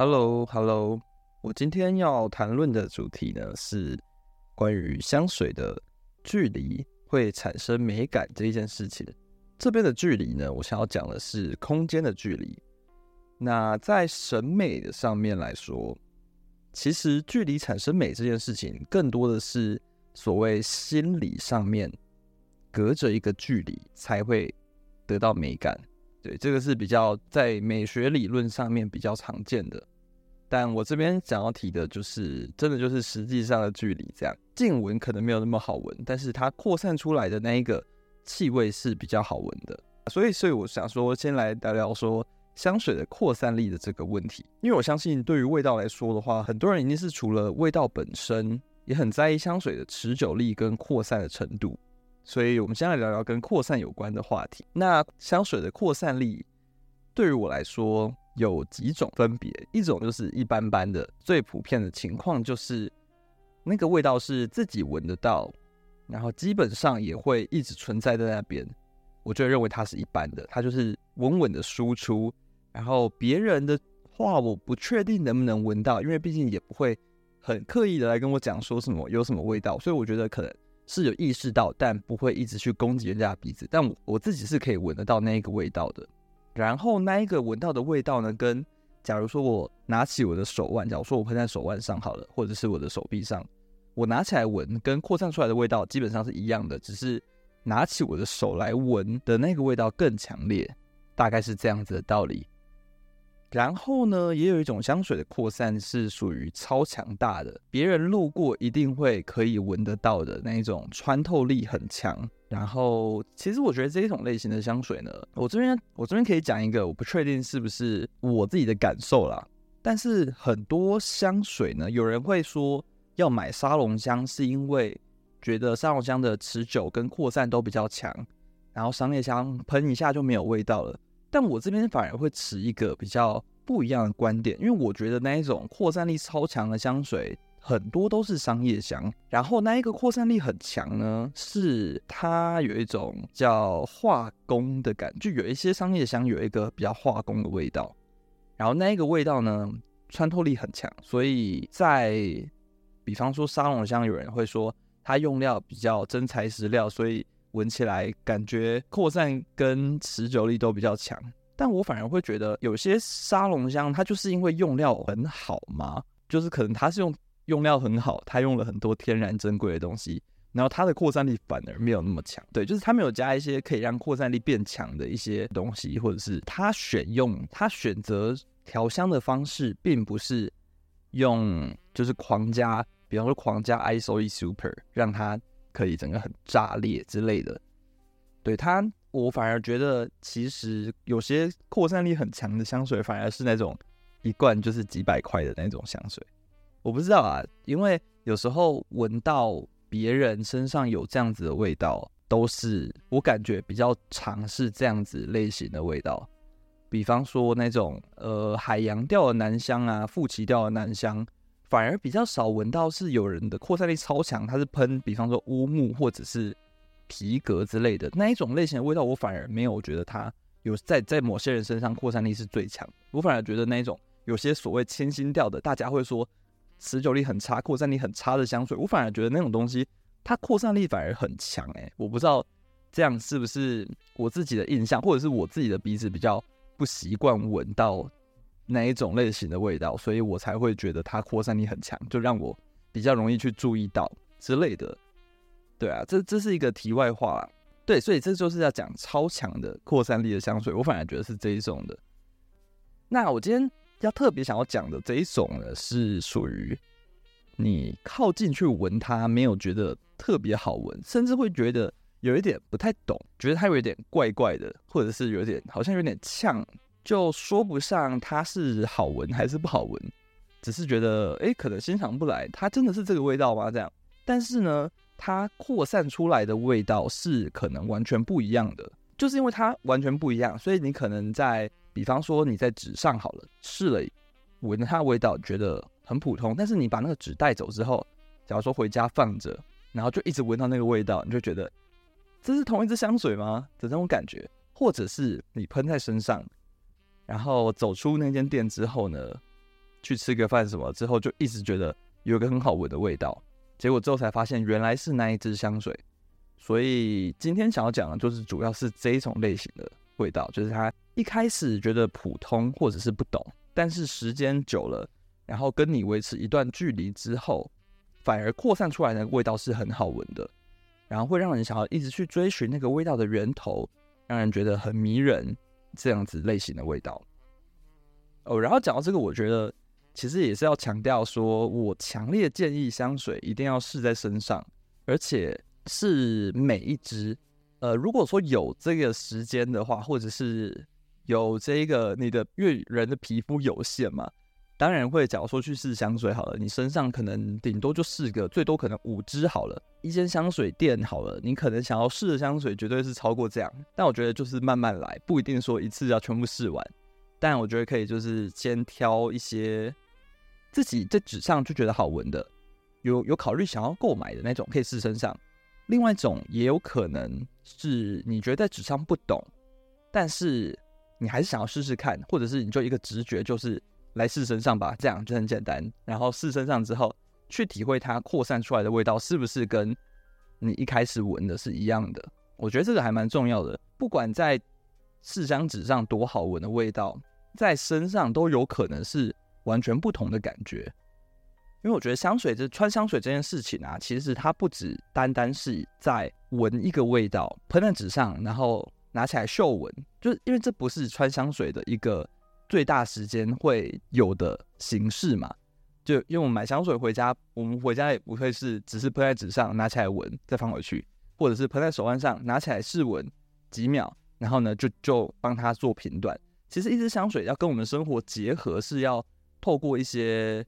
Hello，Hello，我今天要谈论的主题呢是关于香水的距离会产生美感这一件事情。这边的距离呢，我想要讲的是空间的距离。那在审美的上面来说，其实距离产生美这件事情，更多的是所谓心理上面隔着一个距离才会得到美感。对，这个是比较在美学理论上面比较常见的。但我这边想要提的就是，真的就是实际上的距离，这样近闻可能没有那么好闻，但是它扩散出来的那一个。气味是比较好闻的，所以，所以我想说，先来聊聊说香水的扩散力的这个问题。因为我相信，对于味道来说的话，很多人一定是除了味道本身，也很在意香水的持久力跟扩散的程度。所以，我们先来聊聊跟扩散有关的话题。那香水的扩散力，对于我来说有几种分别，一种就是一般般的，最普遍的情况就是那个味道是自己闻得到。然后基本上也会一直存在在那边，我就认为它是一般的，它就是稳稳的输出。然后别人的话，我不确定能不能闻到，因为毕竟也不会很刻意的来跟我讲说什么有什么味道，所以我觉得可能是有意识到，但不会一直去攻击人家的鼻子。但我我自己是可以闻得到那一个味道的。然后那一个闻到的味道呢，跟假如说我拿起我的手腕，假如说我喷在手腕上好了，或者是我的手臂上。我拿起来闻，跟扩散出来的味道基本上是一样的，只是拿起我的手来闻的那个味道更强烈，大概是这样子的道理。然后呢，也有一种香水的扩散是属于超强大的，别人路过一定会可以闻得到的那一种穿透力很强。然后，其实我觉得这一种类型的香水呢，我这边我这边可以讲一个，我不确定是不是我自己的感受啦，但是很多香水呢，有人会说。要买沙龙香，是因为觉得沙龙香的持久跟扩散都比较强，然后商业香喷一下就没有味道了。但我这边反而会持一个比较不一样的观点，因为我觉得那一种扩散力超强的香水很多都是商业香，然后那一个扩散力很强呢，是它有一种叫化工的感觉，就有一些商业香有一个比较化工的味道，然后那一个味道呢，穿透力很强，所以在比方说沙龙香，有人会说它用料比较真材实料，所以闻起来感觉扩散跟持久力都比较强。但我反而会觉得有些沙龙香，它就是因为用料很好嘛，就是可能它是用用料很好，它用了很多天然珍贵的东西，然后它的扩散力反而没有那么强。对，就是它没有加一些可以让扩散力变强的一些东西，或者是它选用它选择调香的方式，并不是用就是狂加。比方说狂加 ISO E Super，让它可以整个很炸裂之类的。对它，我反而觉得其实有些扩散力很强的香水，反而是那种一罐就是几百块的那种香水。我不知道啊，因为有时候闻到别人身上有这样子的味道，都是我感觉比较尝试这样子类型的味道。比方说那种呃海洋调的男香啊，富奇调的男香。反而比较少闻到是有人的扩散力超强，它是喷，比方说乌木或者是皮革之类的那一种类型的味道，我反而没有觉得它有在在某些人身上扩散力是最强。我反而觉得那一种有些所谓清新调的，大家会说持久力很差、扩散力很差的香水，我反而觉得那种东西它扩散力反而很强。诶，我不知道这样是不是我自己的印象，或者是我自己的鼻子比较不习惯闻到。哪一种类型的味道，所以我才会觉得它扩散力很强，就让我比较容易去注意到之类的。对啊，这这是一个题外话啦。对，所以这就是要讲超强的扩散力的香水，我反而觉得是这一种的。那我今天要特别想要讲的这一种呢，是属于你靠近去闻它，没有觉得特别好闻，甚至会觉得有一点不太懂，觉得它有一点怪怪的，或者是有点好像有点呛。就说不上它是好闻还是不好闻，只是觉得诶，可能欣赏不来，它真的是这个味道吗？这样，但是呢，它扩散出来的味道是可能完全不一样的，就是因为它完全不一样，所以你可能在，比方说你在纸上好了试了闻它的味道，觉得很普通，但是你把那个纸带走之后，假如说回家放着，然后就一直闻到那个味道，你就觉得这是同一支香水吗？的那种感觉，或者是你喷在身上。然后走出那间店之后呢，去吃个饭什么之后，就一直觉得有个很好闻的味道，结果之后才发现原来是那一支香水。所以今天想要讲的就是主要是这一种类型的味道，就是它一开始觉得普通或者是不懂，但是时间久了，然后跟你维持一段距离之后，反而扩散出来的味道是很好闻的，然后会让人想要一直去追寻那个味道的源头，让人觉得很迷人，这样子类型的味道。哦，然后讲到这个，我觉得其实也是要强调说，我强烈建议香水一定要试在身上，而且。是每一支，呃，如果说有这个时间的话，或者是有这个你的因为人的皮肤有限嘛，当然会假如说去试香水好了，你身上可能顶多就试个，最多可能五支好了。一间香水店好了，你可能想要试的香水绝对是超过这样，但我觉得就是慢慢来，不一定说一次要全部试完，但我觉得可以就是先挑一些自己在纸上就觉得好闻的，有有考虑想要购买的那种，可以试身上。另外一种也有可能是你觉得在纸上不懂，但是你还是想要试试看，或者是你就一个直觉，就是来试身上吧，这样就很简单。然后试身上之后，去体会它扩散出来的味道是不是跟你一开始闻的是一样的。我觉得这个还蛮重要的。不管在试香纸上多好闻的味道，在身上都有可能是完全不同的感觉。因为我觉得香水这穿香水这件事情啊，其实它不只单单是在闻一个味道，喷在纸上，然后拿起来嗅闻，就是因为这不是穿香水的一个最大时间会有的形式嘛。就因为我们买香水回家，我们回家也不会是只是喷在纸上，拿起来闻再放回去，或者是喷在手腕上，拿起来试闻几秒，然后呢就就帮它做评断。其实一支香水要跟我们生活结合，是要透过一些。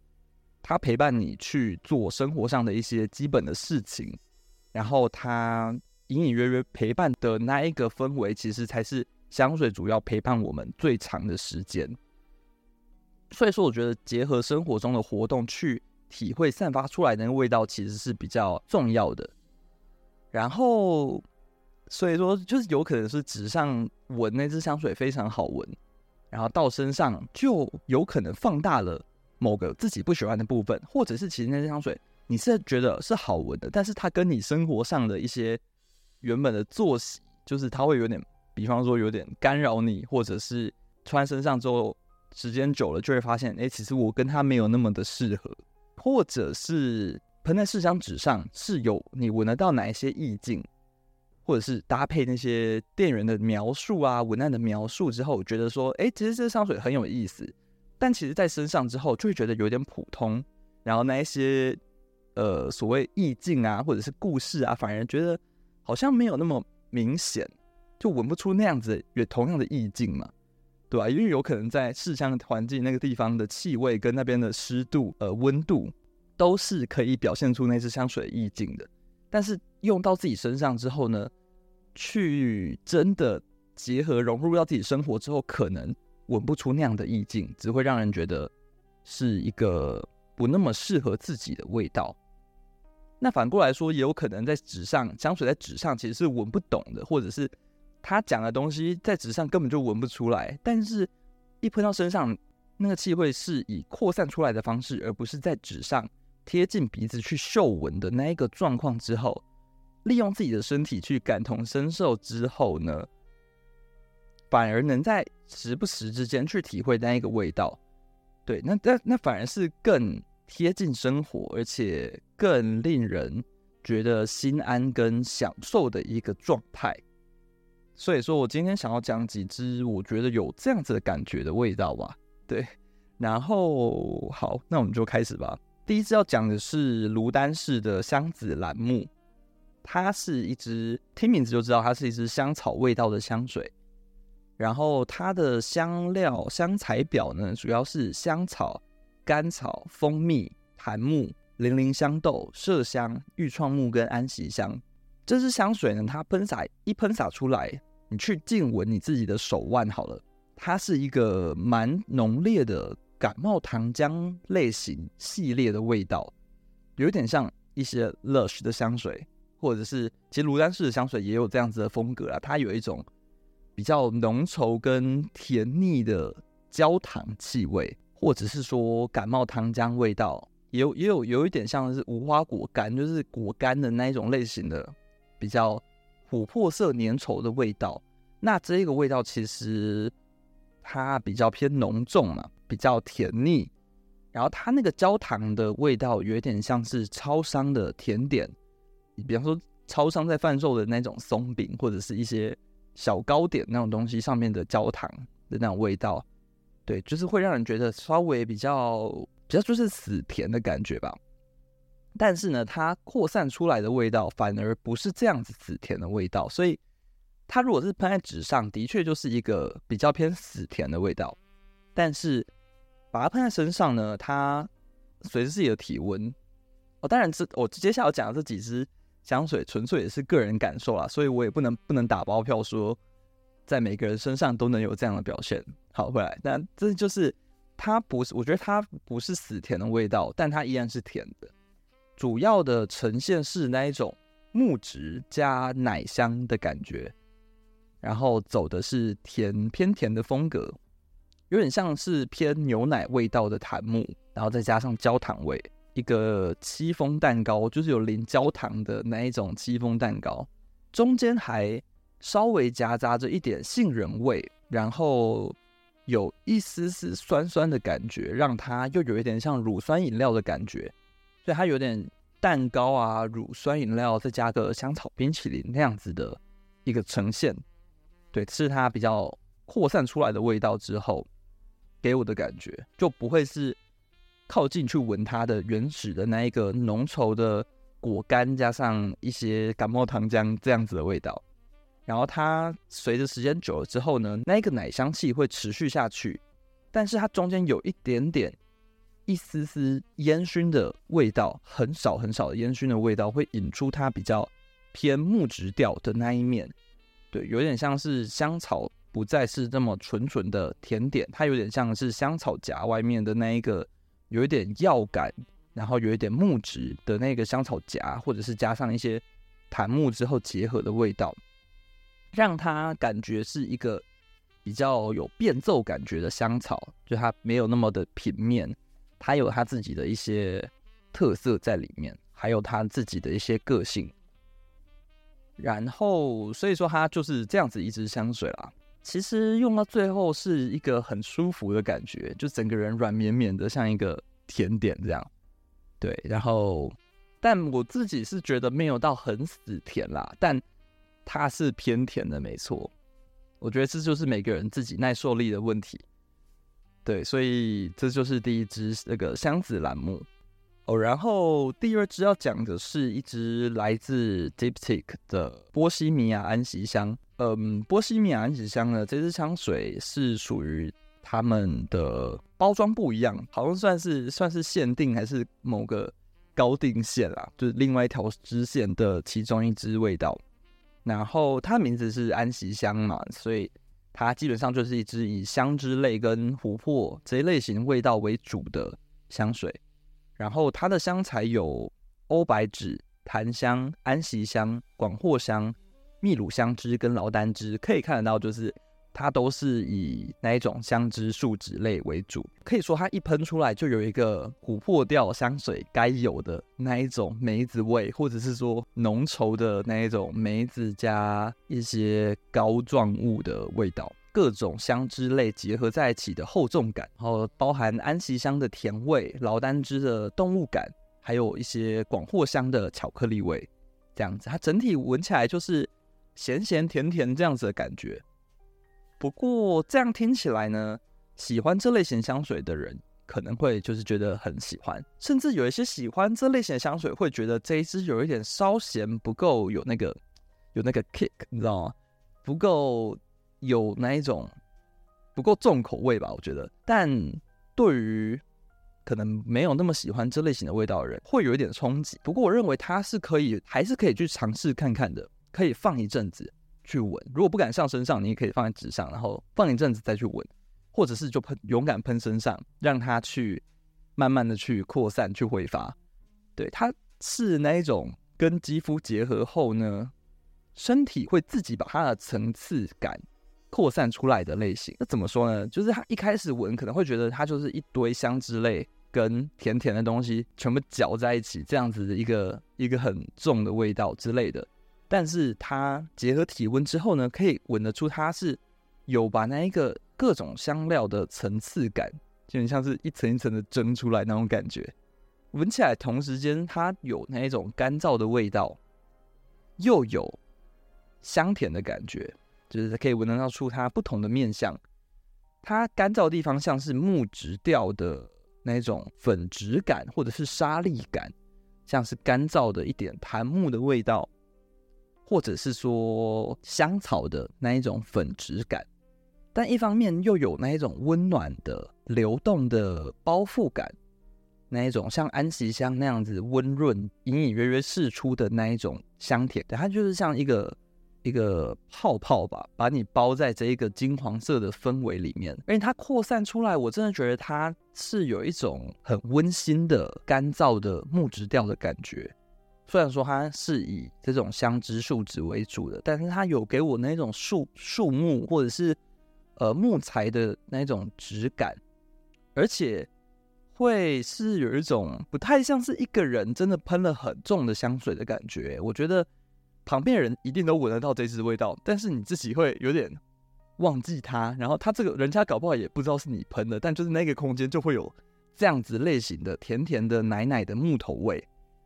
它陪伴你去做生活上的一些基本的事情，然后它隐隐约约陪伴的那一个氛围，其实才是香水主要陪伴我们最长的时间。所以说，我觉得结合生活中的活动去体会散发出来的那个味道，其实是比较重要的。然后，所以说就是有可能是纸上闻那支香水非常好闻，然后到身上就有可能放大了。某个自己不喜欢的部分，或者是其实那支香水你是觉得是好闻的，但是它跟你生活上的一些原本的作息，就是它会有点，比方说有点干扰你，或者是穿身上之后时间久了就会发现，哎，其实我跟它没有那么的适合，或者是喷在试香纸上是有你闻得到哪一些意境，或者是搭配那些店员的描述啊、文案的描述之后，觉得说，哎，其实这香水很有意思。但其实，在身上之后，就会觉得有点普通。然后那一些，呃，所谓意境啊，或者是故事啊，反而觉得好像没有那么明显，就闻不出那样子也同样的意境嘛，对吧？因为有可能在试香的环境那个地方的气味跟那边的湿度、呃温度，都是可以表现出那支香水的意境的。但是用到自己身上之后呢，去真的结合融入到自己生活之后，可能。闻不出那样的意境，只会让人觉得是一个不那么适合自己的味道。那反过来说，也有可能在纸上，香水在纸上其实是闻不懂的，或者是他讲的东西在纸上根本就闻不出来。但是，一喷到身上，那个气味是以扩散出来的方式，而不是在纸上贴近鼻子去嗅闻的那一个状况之后，利用自己的身体去感同身受之后呢，反而能在时不时之间去体会那一个味道，对，那那那反而是更贴近生活，而且更令人觉得心安跟享受的一个状态。所以说我今天想要讲几支我觉得有这样子的感觉的味道吧，对。然后好，那我们就开始吧。第一支要讲的是芦丹氏的香子兰木，它是一支听名字就知道它是一支香草味道的香水。然后它的香料香材表呢，主要是香草、甘草、蜂蜜、檀木、零陵香豆、麝香、愈创木跟安息香。这支香水呢，它喷洒一喷洒出来，你去静闻你自己的手腕好了，它是一个蛮浓烈的感冒糖浆类型系列的味道，有点像一些 Lush 的香水，或者是其实芦丹氏的香水也有这样子的风格啊，它有一种。比较浓稠跟甜腻的焦糖气味，或者是说感冒糖浆味道，也有也有有一点像是无花果干，就是果干的那一种类型的，比较琥珀色粘稠的味道。那这个味道其实它比较偏浓重嘛，比较甜腻。然后它那个焦糖的味道有点像是超商的甜点，比方说超商在贩售的那种松饼，或者是一些小糕点那种东西上面的焦糖的那种味道。对，就是会让人觉得稍微比较比较就是死甜的感觉吧。但是呢，它扩散出来的味道反而不是这样子死甜的味道，所以它如果是喷在纸上，的确就是一个比较偏死甜的味道。但是把它喷在身上呢，它随着自己的体温，哦，当然这我接下来要讲的这几支香水纯粹也是个人感受啦，所以我也不能不能打包票说在每个人身上都能有这样的表现。好，回来，那这就是它不是，我觉得它不是死甜的味道，但它依然是甜的。主要的呈现是那一种木质加奶香的感觉，然后走的是甜偏甜的风格，有点像是偏牛奶味道的檀木，然后再加上焦糖味，一个戚风蛋糕，就是有淋焦糖的那一种戚风蛋糕，中间还稍微夹杂着一点杏仁味，然后。有一丝丝酸酸的感觉，让它又有一点像乳酸饮料的感觉，所以它有点蛋糕啊、乳酸饮料，再加个香草冰淇淋那样子的一个呈现。对，是它比较扩散出来的味道之后给我的感觉，就不会是靠近去闻它的原始的那一个浓稠的果干，加上一些感冒糖浆这样子的味道。然后它随着时间久了之后呢，那个奶香气会持续下去，但是它中间有一点点、一丝丝烟熏的味道，很少很少的烟熏的味道，会引出它比较偏木质调的那一面。对，有点像是香草不再是这么纯纯的甜点，它有点像是香草夹外面的那一个有一点药感，然后有一点木质的那个香草夹，或者是加上一些檀木之后结合的味道。让它感觉是一个比较有变奏感觉的香草，就它没有那么的平面，它有它自己的一些特色在里面，还有它自己的一些个性。然后，所以说它就是这样子一支香水啦。其实用到最后是一个很舒服的感觉，就整个人软绵绵的，像一个甜点这样。对，然后，但我自己是觉得没有到很死甜啦，但。它是偏甜的，没错。我觉得这就是每个人自己耐受力的问题。对，所以这就是第一支那个箱子栏目哦。然后第二支要讲的是一支来自 Diptic 的波西米亚安息香。嗯，波西米亚安息香呢，这支香水是属于他们的包装不一样，好像算是算是限定还是某个高定线啦，就是另外一条支线的其中一支味道。然后它名字是安息香嘛，所以它基本上就是一支以香脂类跟琥珀这一类型味道为主的香水。然后它的香材有欧白芷、檀香、安息香、广藿香、秘鲁香脂跟劳丹脂，可以看得到就是。它都是以那一种香脂树脂类为主，可以说它一喷出来就有一个琥珀调香水该有的那一种梅子味，或者是说浓稠的那一种梅子加一些膏状物的味道，各种香脂类结合在一起的厚重感，然后包含安息香的甜味、劳丹脂的动物感，还有一些广藿香的巧克力味，这样子，它整体闻起来就是咸咸甜甜这样子的感觉。不过这样听起来呢，喜欢这类型香水的人可能会就是觉得很喜欢，甚至有一些喜欢这类型的香水会觉得这一支有一点稍嫌，不够有那个有那个 kick，你知道吗？不够有那一种不够重口味吧？我觉得。但对于可能没有那么喜欢这类型的味道的人，会有一点冲击。不过我认为它是可以，还是可以去尝试看看的，可以放一阵子。去闻，如果不敢上身上，你也可以放在纸上，然后放一阵子再去闻，或者是就喷，勇敢喷身上，让它去慢慢的去扩散、去挥发。对，它是那一种跟肌肤结合后呢，身体会自己把它的层次感扩散出来的类型。那怎么说呢？就是它一开始闻可能会觉得它就是一堆香脂类跟甜甜的东西全部搅在一起，这样子的一个一个很重的味道之类的。但是它结合体温之后呢，可以闻得出它是有把那一个各种香料的层次感，就很像是一层一层的蒸出来那种感觉。闻起来同时间它有那一种干燥的味道，又有香甜的感觉，就是可以闻得到出它不同的面相。它干燥的地方像是木质调的那种粉质感，或者是沙粒感，像是干燥的一点檀木的味道。或者是说香草的那一种粉质感，但一方面又有那一种温暖的流动的包覆感，那一种像安息香那样子温润、隐隐约约释出的那一种香甜，它就是像一个一个泡泡吧，把你包在这一个金黄色的氛围里面，而且它扩散出来，我真的觉得它是有一种很温馨的干燥的木质调的感觉。虽然说它是以这种香脂树脂为主的，但是它有给我那种树树木或者是呃木材的那种质感，而且会是有一种不太像是一个人真的喷了很重的香水的感觉。我觉得旁边人一定都闻得到这支味道，但是你自己会有点忘记它。然后他这个人家搞不好也不知道是你喷的，但就是那个空间就会有这样子类型的甜甜的奶奶的木头味。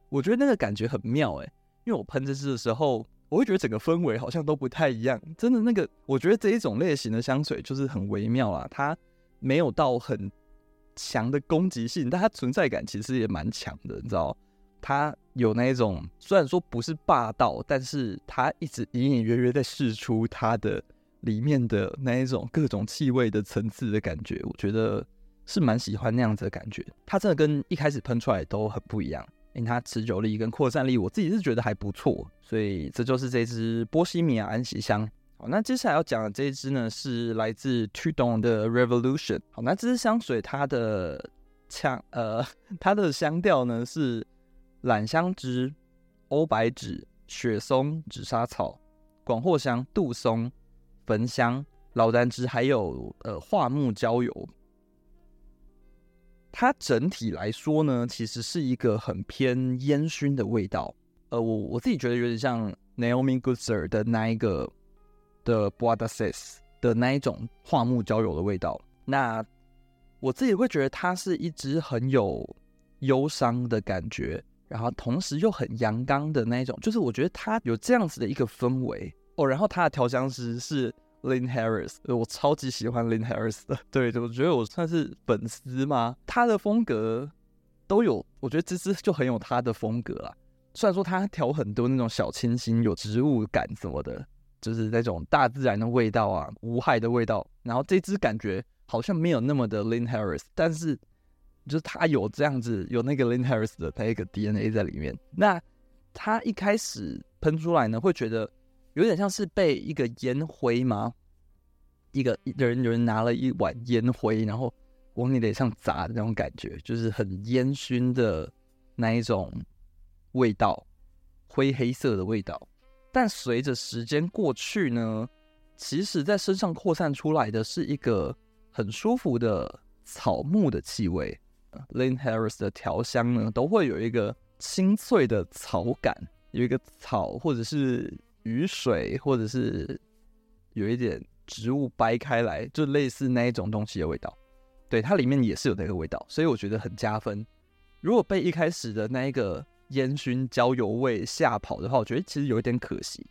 我觉得那个感觉很妙诶，因为我喷这支的时候，我会觉得整个氛围好像都不太一样。真的，那个我觉得这一种类型的香水就是很微妙啦，它没有到很强的攻击性，但它存在感其实也蛮强的，你知道？它有那一种虽然说不是霸道，但是它一直隐隐约约在试出它的里面的那一种各种气味的层次的感觉，我觉得是蛮喜欢那样子的感觉。它真的跟一开始喷出来都很不一样。因为它持久力跟扩散力，我自己是觉得还不错，所以这就是这支波西米亚安息香。好，那接下来要讲的这一支呢，是来自 Tudor 的 Revolution。好，那这支香水它的香呃它的香调呢是榄香脂、欧白芷、雪松、紫砂草、广藿香、杜松、焚香、老丹脂，还有呃桦木焦油。它整体来说呢，其实是一个很偏烟熏的味道。呃，我我自己觉得有点像 Naomi Goodsir 的那一个的 Bois d'Ascèse 的那一种桦木焦油的味道。那我自己会觉得它是一支很有忧伤的感觉，然后同时又很阳刚的那一种，就是我觉得它有这样子的一个氛围哦。然后它的调香师是。Lynn Harris，我超级喜欢 Lynn Harris 的，对，我觉得我算是粉丝吗？他的风格都有，我觉得这支就很有他的风格啦。虽然说他调很多那种小清新、有植物感什么的，就是那种大自然的味道啊，无害的味道。然后这支感觉好像没有那么的 Lynn Harris，但是就是他有这样子，有那个 Lynn Harris 的他一个 DNA 在里面。那他一开始喷出来呢，会觉得。有点像是被一个烟灰吗？一个人有人拿了一碗烟灰，然后往你脸上砸的那种感觉，就是很烟熏的那一种味道，灰黑色的味道。但随着时间过去呢，其实在身上扩散出来的是一个很舒服的草木的气味。Lynn Harris 的调香呢，都会有一个清脆的草感，有一个草或者是。雨水，或者是有一点植物掰开来，就类似那一种东西的味道。对，它里面也是有那个味道，所以我觉得很加分。如果被一开始的那一个烟熏焦油味吓跑的话，我觉得其实有一点可惜，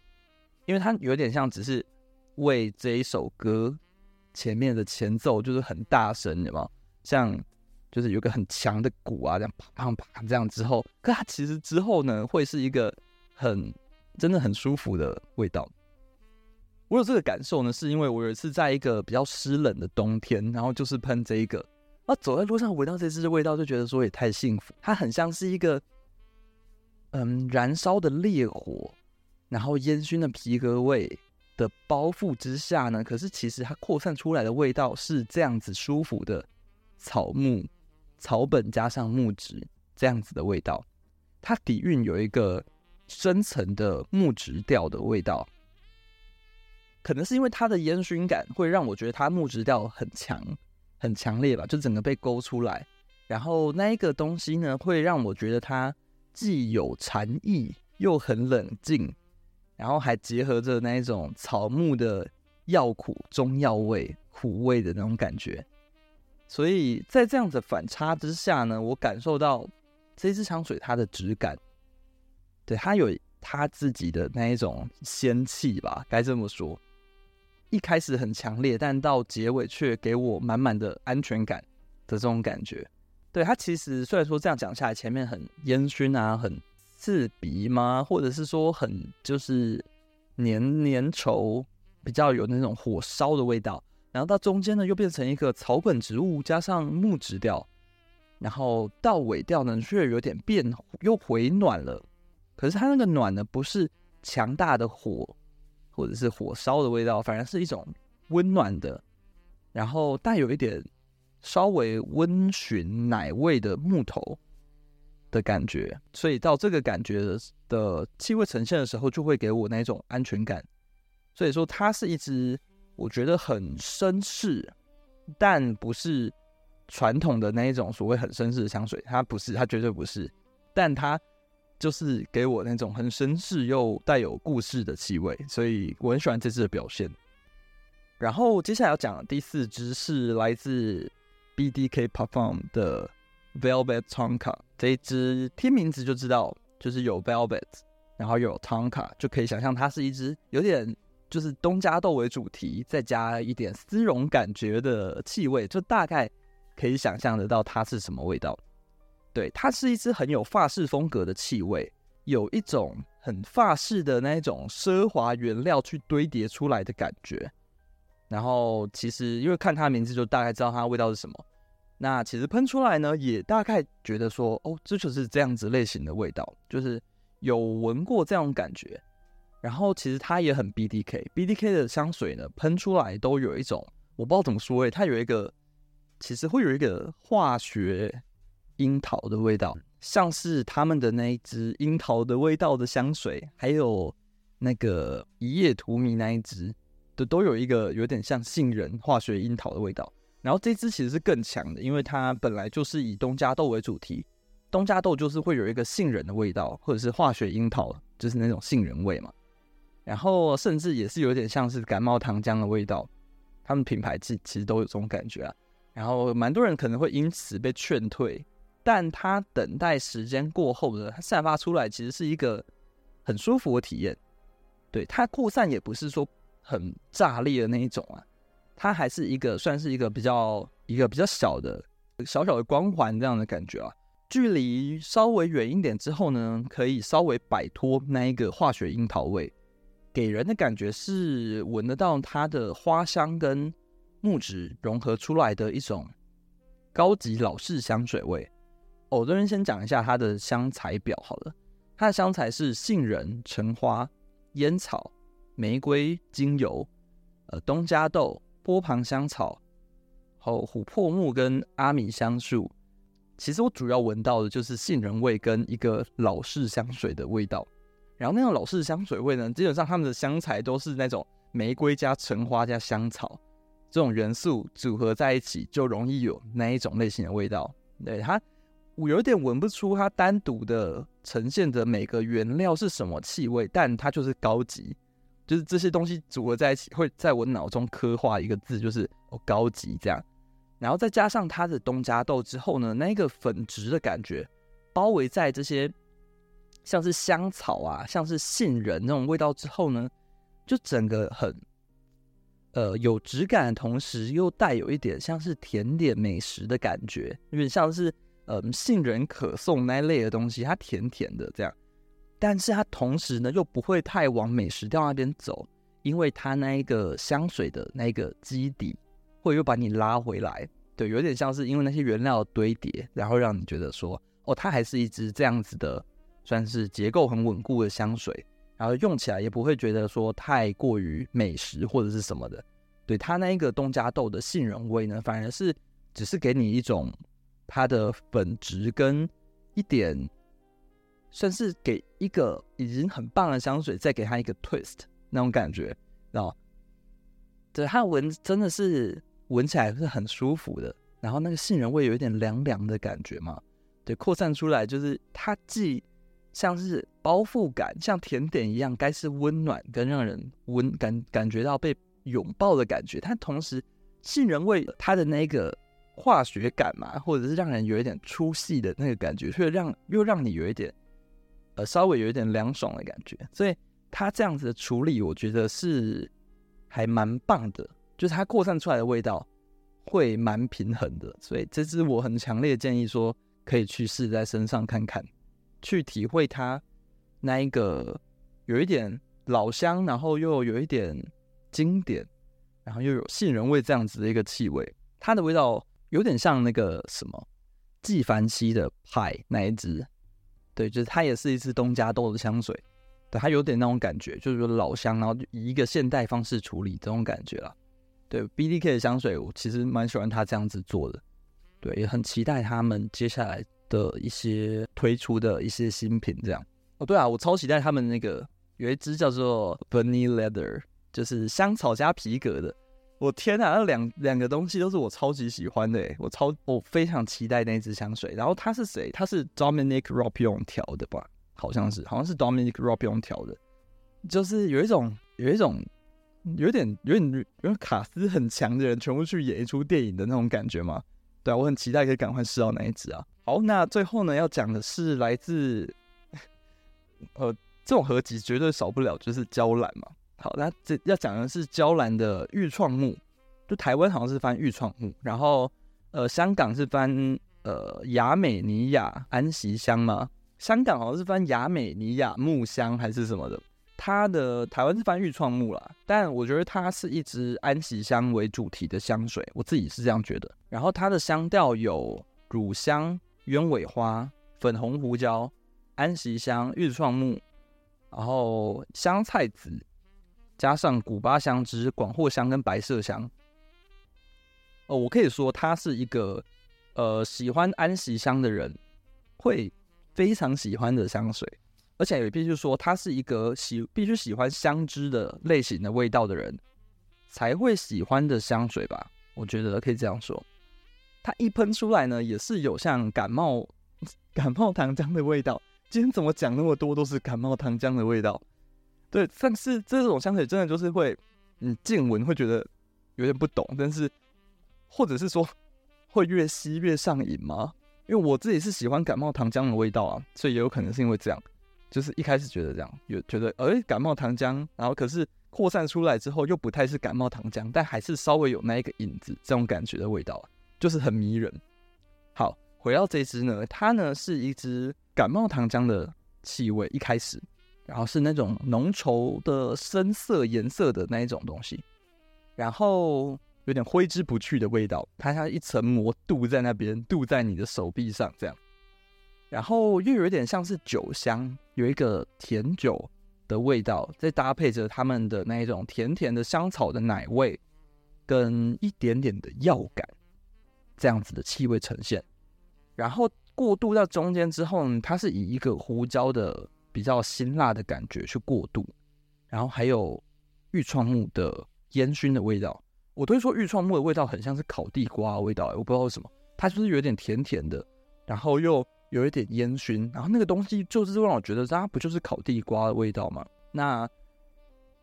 因为它有点像只是为这一首歌前面的前奏就是很大声，有没有？像就是有个很强的鼓啊，这样啪啪啪这样之后，可它其实之后呢，会是一个很。真的很舒服的味道。我有这个感受呢，是因为我有一次在一个比较湿冷的冬天，然后就是喷这一个，啊，走在路上闻到这支味道，就觉得说也太幸福。它很像是一个，嗯，燃烧的烈火，然后烟熏的皮革味的包覆之下呢，可是其实它扩散出来的味道是这样子舒服的草木、草本加上木质这样子的味道，它底蕴有一个。深层的木质调的味道，可能是因为它的烟熏感会让我觉得它木质调很强、很强烈吧，就整个被勾出来。然后那一个东西呢，会让我觉得它既有禅意，又很冷静，然后还结合着那一种草木的药苦、中药味、苦味的那种感觉。所以在这样子反差之下呢，我感受到这支香水它的质感，对，它有它自己的那一种仙气吧，该这么说。一开始很强烈，但到结尾却给我满满的安全感的这种感觉。对，它其实虽然说这样讲下来，前面很烟熏啊，很刺鼻吗？或者是说很就是黏黏稠，比较有那种火烧的味道。然后到中间呢，又变成一个草本植物加上木质调，然后到尾调呢，却有点变又回暖了。可是它那个暖呢，不是强大的火或者是火烧的味道，反而是一种温暖的，然后带有一点稍微温驯奶味的木头的感觉。所以到这个感觉的气味呈现的时候，就会给我那种安全感。所以说，它是一支。我觉得很绅士，但不是传统的那一种所谓很绅士的香水，它不是，它绝对不是，但它就是给我那种很绅士又带有故事的气味，所以我很喜欢这支的表现。然后接下来要讲的第四支是来自 BDK Parfum 的 Velvet Tonka，这一支听名字就知道，就是有 Velvet，然后有 Tonka，就可以想象它是一支有点。就是东加豆为主题，再加一点丝绒感觉的气味，就大概可以想象得到它是什么味道。对，它是一支很有法式风格的气味，有一种很法式的那种奢华原料去堆叠出来的感觉。然后其实因为看它的名字就大概知道它的味道是什么。那其实喷出来呢，也大概觉得说，哦，这就是这样子类型的味道，就是有闻过这种感觉。然后其实它也很 BDK，BDK 的香水呢，喷出来都有一种我不知道怎么说诶，它有一个其实会有一个化学樱桃的味道，像是他们的那一支樱桃的味道的香水，还有那个一夜荼蘼那一支，都都有一个有点像杏仁化学樱桃的味道。然后这支其实是更强的，因为它本来就是以东加豆为主题，东加豆就是会有一个杏仁的味道，或者是化学樱桃，就是那种杏仁味嘛。然后甚至也是有点像是感冒糖浆的味道，他们品牌其其实都有这种感觉啊。然后蛮多人可能会因此被劝退，但它等待时间过后呢，它散发出来其实是一个很舒服的体验。对，它扩散也不是说很炸裂的那一种啊，它还是一个算是一个比较一个比较小的小小的光环这样的感觉啊。距离稍微远一点之后呢，可以稍微摆脱那一个化学樱桃味。给人的感觉是闻得到它的花香跟木质融合出来的一种高级老式香水味。我这边先讲一下它的香材表好了，它的香材是杏仁、橙花、烟草、玫瑰精油、呃东加豆、波旁香草、和琥珀木跟阿米香树。其实我主要闻到的就是杏仁味跟一个老式香水的味道。然后那种老式香水味呢，基本上他们的香材都是那种玫瑰加橙花加香草这种元素组合在一起，就容易有那一种类型的味道。对，它，我有点闻不出它单独的呈现的每个原料是什么气味，但它就是高级，就是这些东西组合在一起会在我脑中刻画一个字，就是哦高级这样。然后再加上它的东加豆之后呢，那个粉质的感觉包围在这些。像是香草啊，像是杏仁那种味道之后呢，就整个很呃有质感的同时，又带有一点像是甜点美食的感觉，有点像是、嗯、杏仁可颂那类的东西，它甜甜的这样，但是它同时呢又不会太往美食调那边走，因为它那一个香水的那个基底会又把你拉回来，对，有点像是因为那些原料堆叠，然后让你觉得说，哦，它还是一支这样子的。算是结构很稳固的香水，然后用起来也不会觉得说太过于美食或者是什么的。对，它那一个东加豆的杏仁味呢，反而是只是给你一种它的粉质跟一点，算是给一个已经很棒的香水再给它一个 twist 那种感觉，然后对，它闻真的是闻起来是很舒服的，然后那个杏仁味有一点凉凉的感觉嘛，对，扩散出来就是它既像是包覆感，像甜点一样，该是温暖跟让人温感感觉到被拥抱的感觉，它同时杏仁味它的那个化学感嘛，或者是让人有一点出戏的那个感觉，却让又让你有一点呃稍微有一点凉爽的感觉，所以它这样子的处理，我觉得是。还蛮棒的，就是它扩散出来的味道会蛮平衡的，所以这支我很强烈建议说可以去试在身上看看，去体会它那一个有一点老香，然后又有一点经典，然后又有杏仁味这样子的一个气味，它的味道有点像那个什么纪梵希的派那一支，对，就是它也是一支东加豆的香水。对，它有点那种感觉，就是说老香，然后以一个现代方式处理这种感觉啦。对，BDK 的香水，我其实蛮喜欢他这样子做的。对，也很期待他们接下来的一些推出的一些新品。这样哦，对啊，我超期待他们那个有一支叫做 Bunny Leather，就是香草加皮革的。我天哪，那两两个东西都是我超级喜欢的，我超我非常期待那支香水。然后他是谁？他是 Dominic Ropion 调的吧？好像是，好像是 Dominic Ropion 调的，就是有一种，有一种，有点，有点，有点卡斯很强的人全部去演一出电影的那种感觉嘛。对啊，我很期待可以赶快试到那一支啊。好，那最后呢，要讲的是来自，呃，这种合集绝对少不了就是娇兰嘛。好，那这要讲的是娇兰的愈创木，就台湾好像是翻愈创木，然后呃，香港是翻呃亚美尼亚安息香吗？香港好像是翻亚美尼亚木香还是什么的，它的台湾是翻愈创木啦，但我觉得它是一支安息香为主题的香水，我自己是这样觉得。然后它的香调有乳香、鸢尾花、粉红胡椒、安息香、愈创木，然后香菜籽，加上古巴香脂、广藿香跟白麝香。哦，我可以说它是一个呃喜欢安息香的人会。非常喜欢的香水，而且也必须说，它是一个喜必须喜欢香脂的类型的味道的人才会喜欢的香水吧？我觉得可以这样说。它一喷出来呢，也是有像感冒 感冒糖浆的味道。今天怎么讲那么多都是感冒糖浆的味道？对，但是这种香水真的就是会，你近闻会觉得有点不懂，但是或者是说会越吸越上瘾吗？因为我自己是喜欢感冒糖浆的味道啊，所以也有可能是因为这样，就是一开始觉得这样，有觉得哎、感冒糖浆，然后可是扩散出来之后又不太是感冒糖浆，但还是稍微有那一个影子这种感觉的味道啊，就是很迷人。好，回到这支呢，它呢是一支感冒糖浆的气味，一开始，然后是那种浓稠的深色颜色的那一种东西，然后。有点挥之不去的味道，它像一层膜镀在那边，镀在你的手臂上这样，然后又有点像是酒香，有一个甜酒的味道，再搭配着他们的那一种甜甜的香草的奶味，跟一点点的药感，这样子的气味呈现。然后过渡到中间之后呢，它是以一个胡椒的比较辛辣的感觉去过渡，然后还有愈创木的烟熏的味道。我都会说愈创木的味道很像是烤地瓜的味道，我不知道为什么，它就是有点甜甜的，然后又有一点烟熏，然后那个东西就是让我觉得它不就是烤地瓜的味道吗？那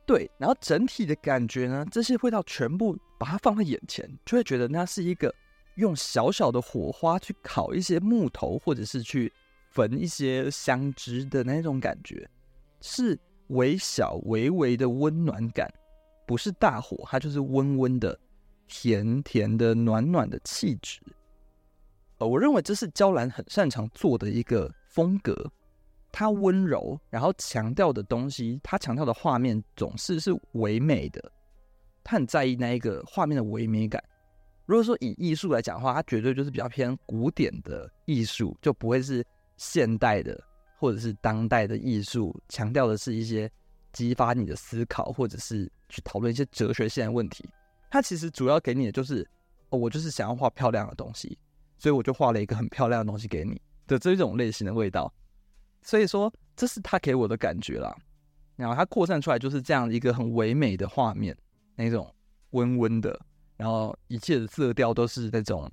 对，然后整体的感觉呢，这些味道全部把它放在眼前，就会觉得那是一个用小小的火花去烤一些木头，或者是去焚一些香脂的那种感觉，是微小微微的温暖感。不是大火，它就是温温的、甜甜的、暖暖的气质。呃，我认为这是娇兰很擅长做的一个风格。它温柔，然后强调的东西，它强调的画面总是是唯美的。他很在意那一个画面的唯美感。如果说以艺术来讲的话，它绝对就是比较偏古典的艺术，就不会是现代的或者是当代的艺术。强调的是一些激发你的思考，或者是。去讨论一些哲学性的问题，它其实主要给你的就是，哦，我就是想要画漂亮的东西，所以我就画了一个很漂亮的东西给你的这种类型的味道，所以说这是他给我的感觉啦。然后它扩散出来就是这样一个很唯美的画面，那种温温的，然后一切的色调都是那种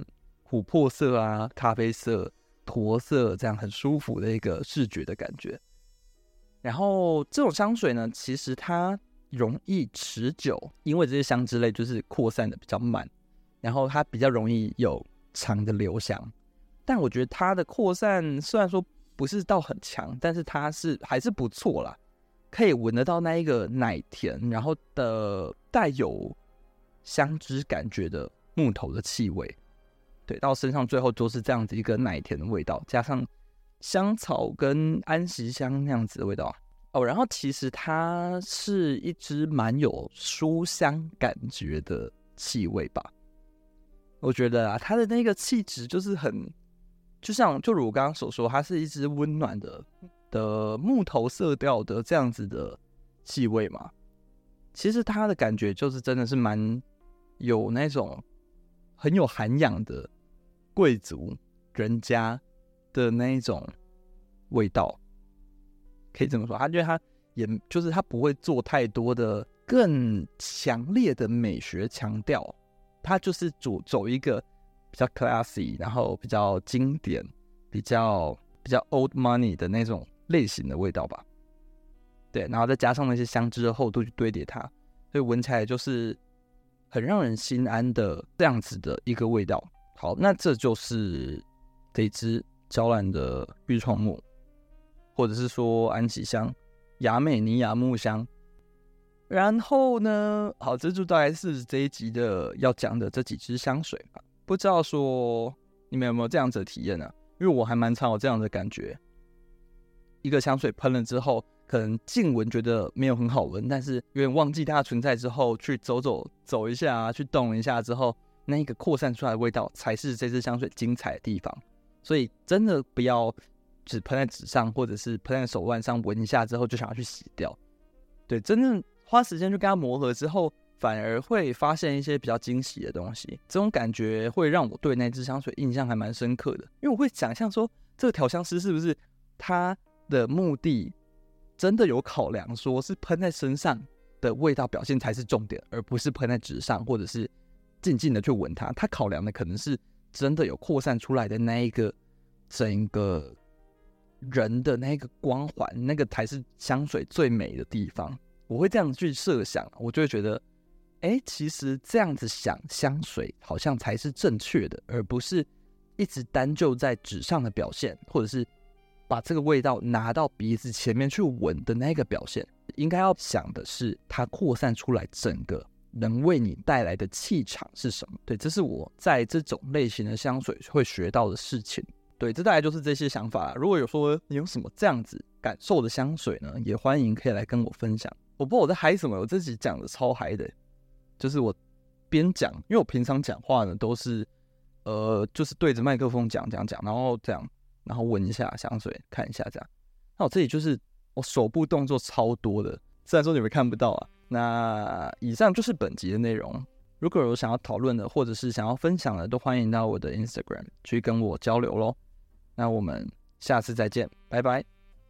琥珀色啊、咖啡色、驼色，这样很舒服的一个视觉的感觉。然后这种香水呢，其实它容易持久，因为这些香脂类就是扩散的比较慢，然后它比较容易有长的留香。但我觉得它的扩散虽然说不是到很强，但是它是还是不错啦。可以闻得到那一个奶甜，然后的带有香脂感觉的木头的气味，对，到身上最后都是这样子一个奶甜的味道，加上香草跟安息香那样子的味道哦。然后其实它是一支蛮有书香感觉的气味吧，我觉得啊，它的那个气质就是很，就像就如我刚刚所说，它是一支温暖的。的木头色调的这样子的气味嘛，其实它的感觉就是真的是蛮有那种很有涵养的贵族人家的那一种味道，可以这么说。他觉得他也就是他不会做太多的更强烈的美学强调，他就是走走一个比较 classy，然后比较经典、比较比较 old money 的那种。类型的味道吧，对，然后再加上那些香脂的厚度去堆叠它，所以闻起来就是很让人心安的这样子的一个味道。好，那这就是这支娇兰的愈创木，或者是说安息香、亚美尼亚木香。然后呢，好，这就大概是这一集的要讲的这几支香水吧。不知道说你们有没有这样子的体验呢？因为我还蛮常有这样的感觉。一个香水喷了之后，可能近闻觉得没有很好闻，但是有点忘记它的存在之后，去走走走一下啊，去动一下之后，那一个扩散出来的味道才是这支香水精彩的地方。所以真的不要只喷在纸上，或者是喷在手腕上闻一下之后就想要去洗掉。对，真正花时间去跟它磨合之后，反而会发现一些比较惊喜的东西。这种感觉会让我对那支香水印象还蛮深刻的，因为我会想象说，这个调香师是不是他的目的真的有考量，说是喷在身上的味道表现才是重点，而不是喷在纸上，或者是静静的去闻它。它考量的可能是真的有扩散出来的那一个整个人的那个光环，那个才是香水最美的地方。我会这样去设想，我就会觉得，哎，其实这样子想香水好像才是正确的，而不是一直单就在纸上的表现，或者是。把这个味道拿到鼻子前面去闻的那个表现，应该要想的是它扩散出来整个能为你带来的气场是什么？对，这是我在这种类型的香水会学到的事情。对，这大概就是这些想法。如果有说你有什么这样子感受的香水呢，也欢迎可以来跟我分享。我不知道我在嗨什么，我自己讲的超嗨的，就是我边讲，因为我平常讲话呢都是呃，就是对着麦克风讲讲讲，然后这样。然后闻一下香水，看一下这样。那我这里就是我手部动作超多的，虽然说你们看不到啊。那以上就是本集的内容。如果有想要讨论的，或者是想要分享的，都欢迎到我的 Instagram 去跟我交流喽。那我们下次再见，拜拜。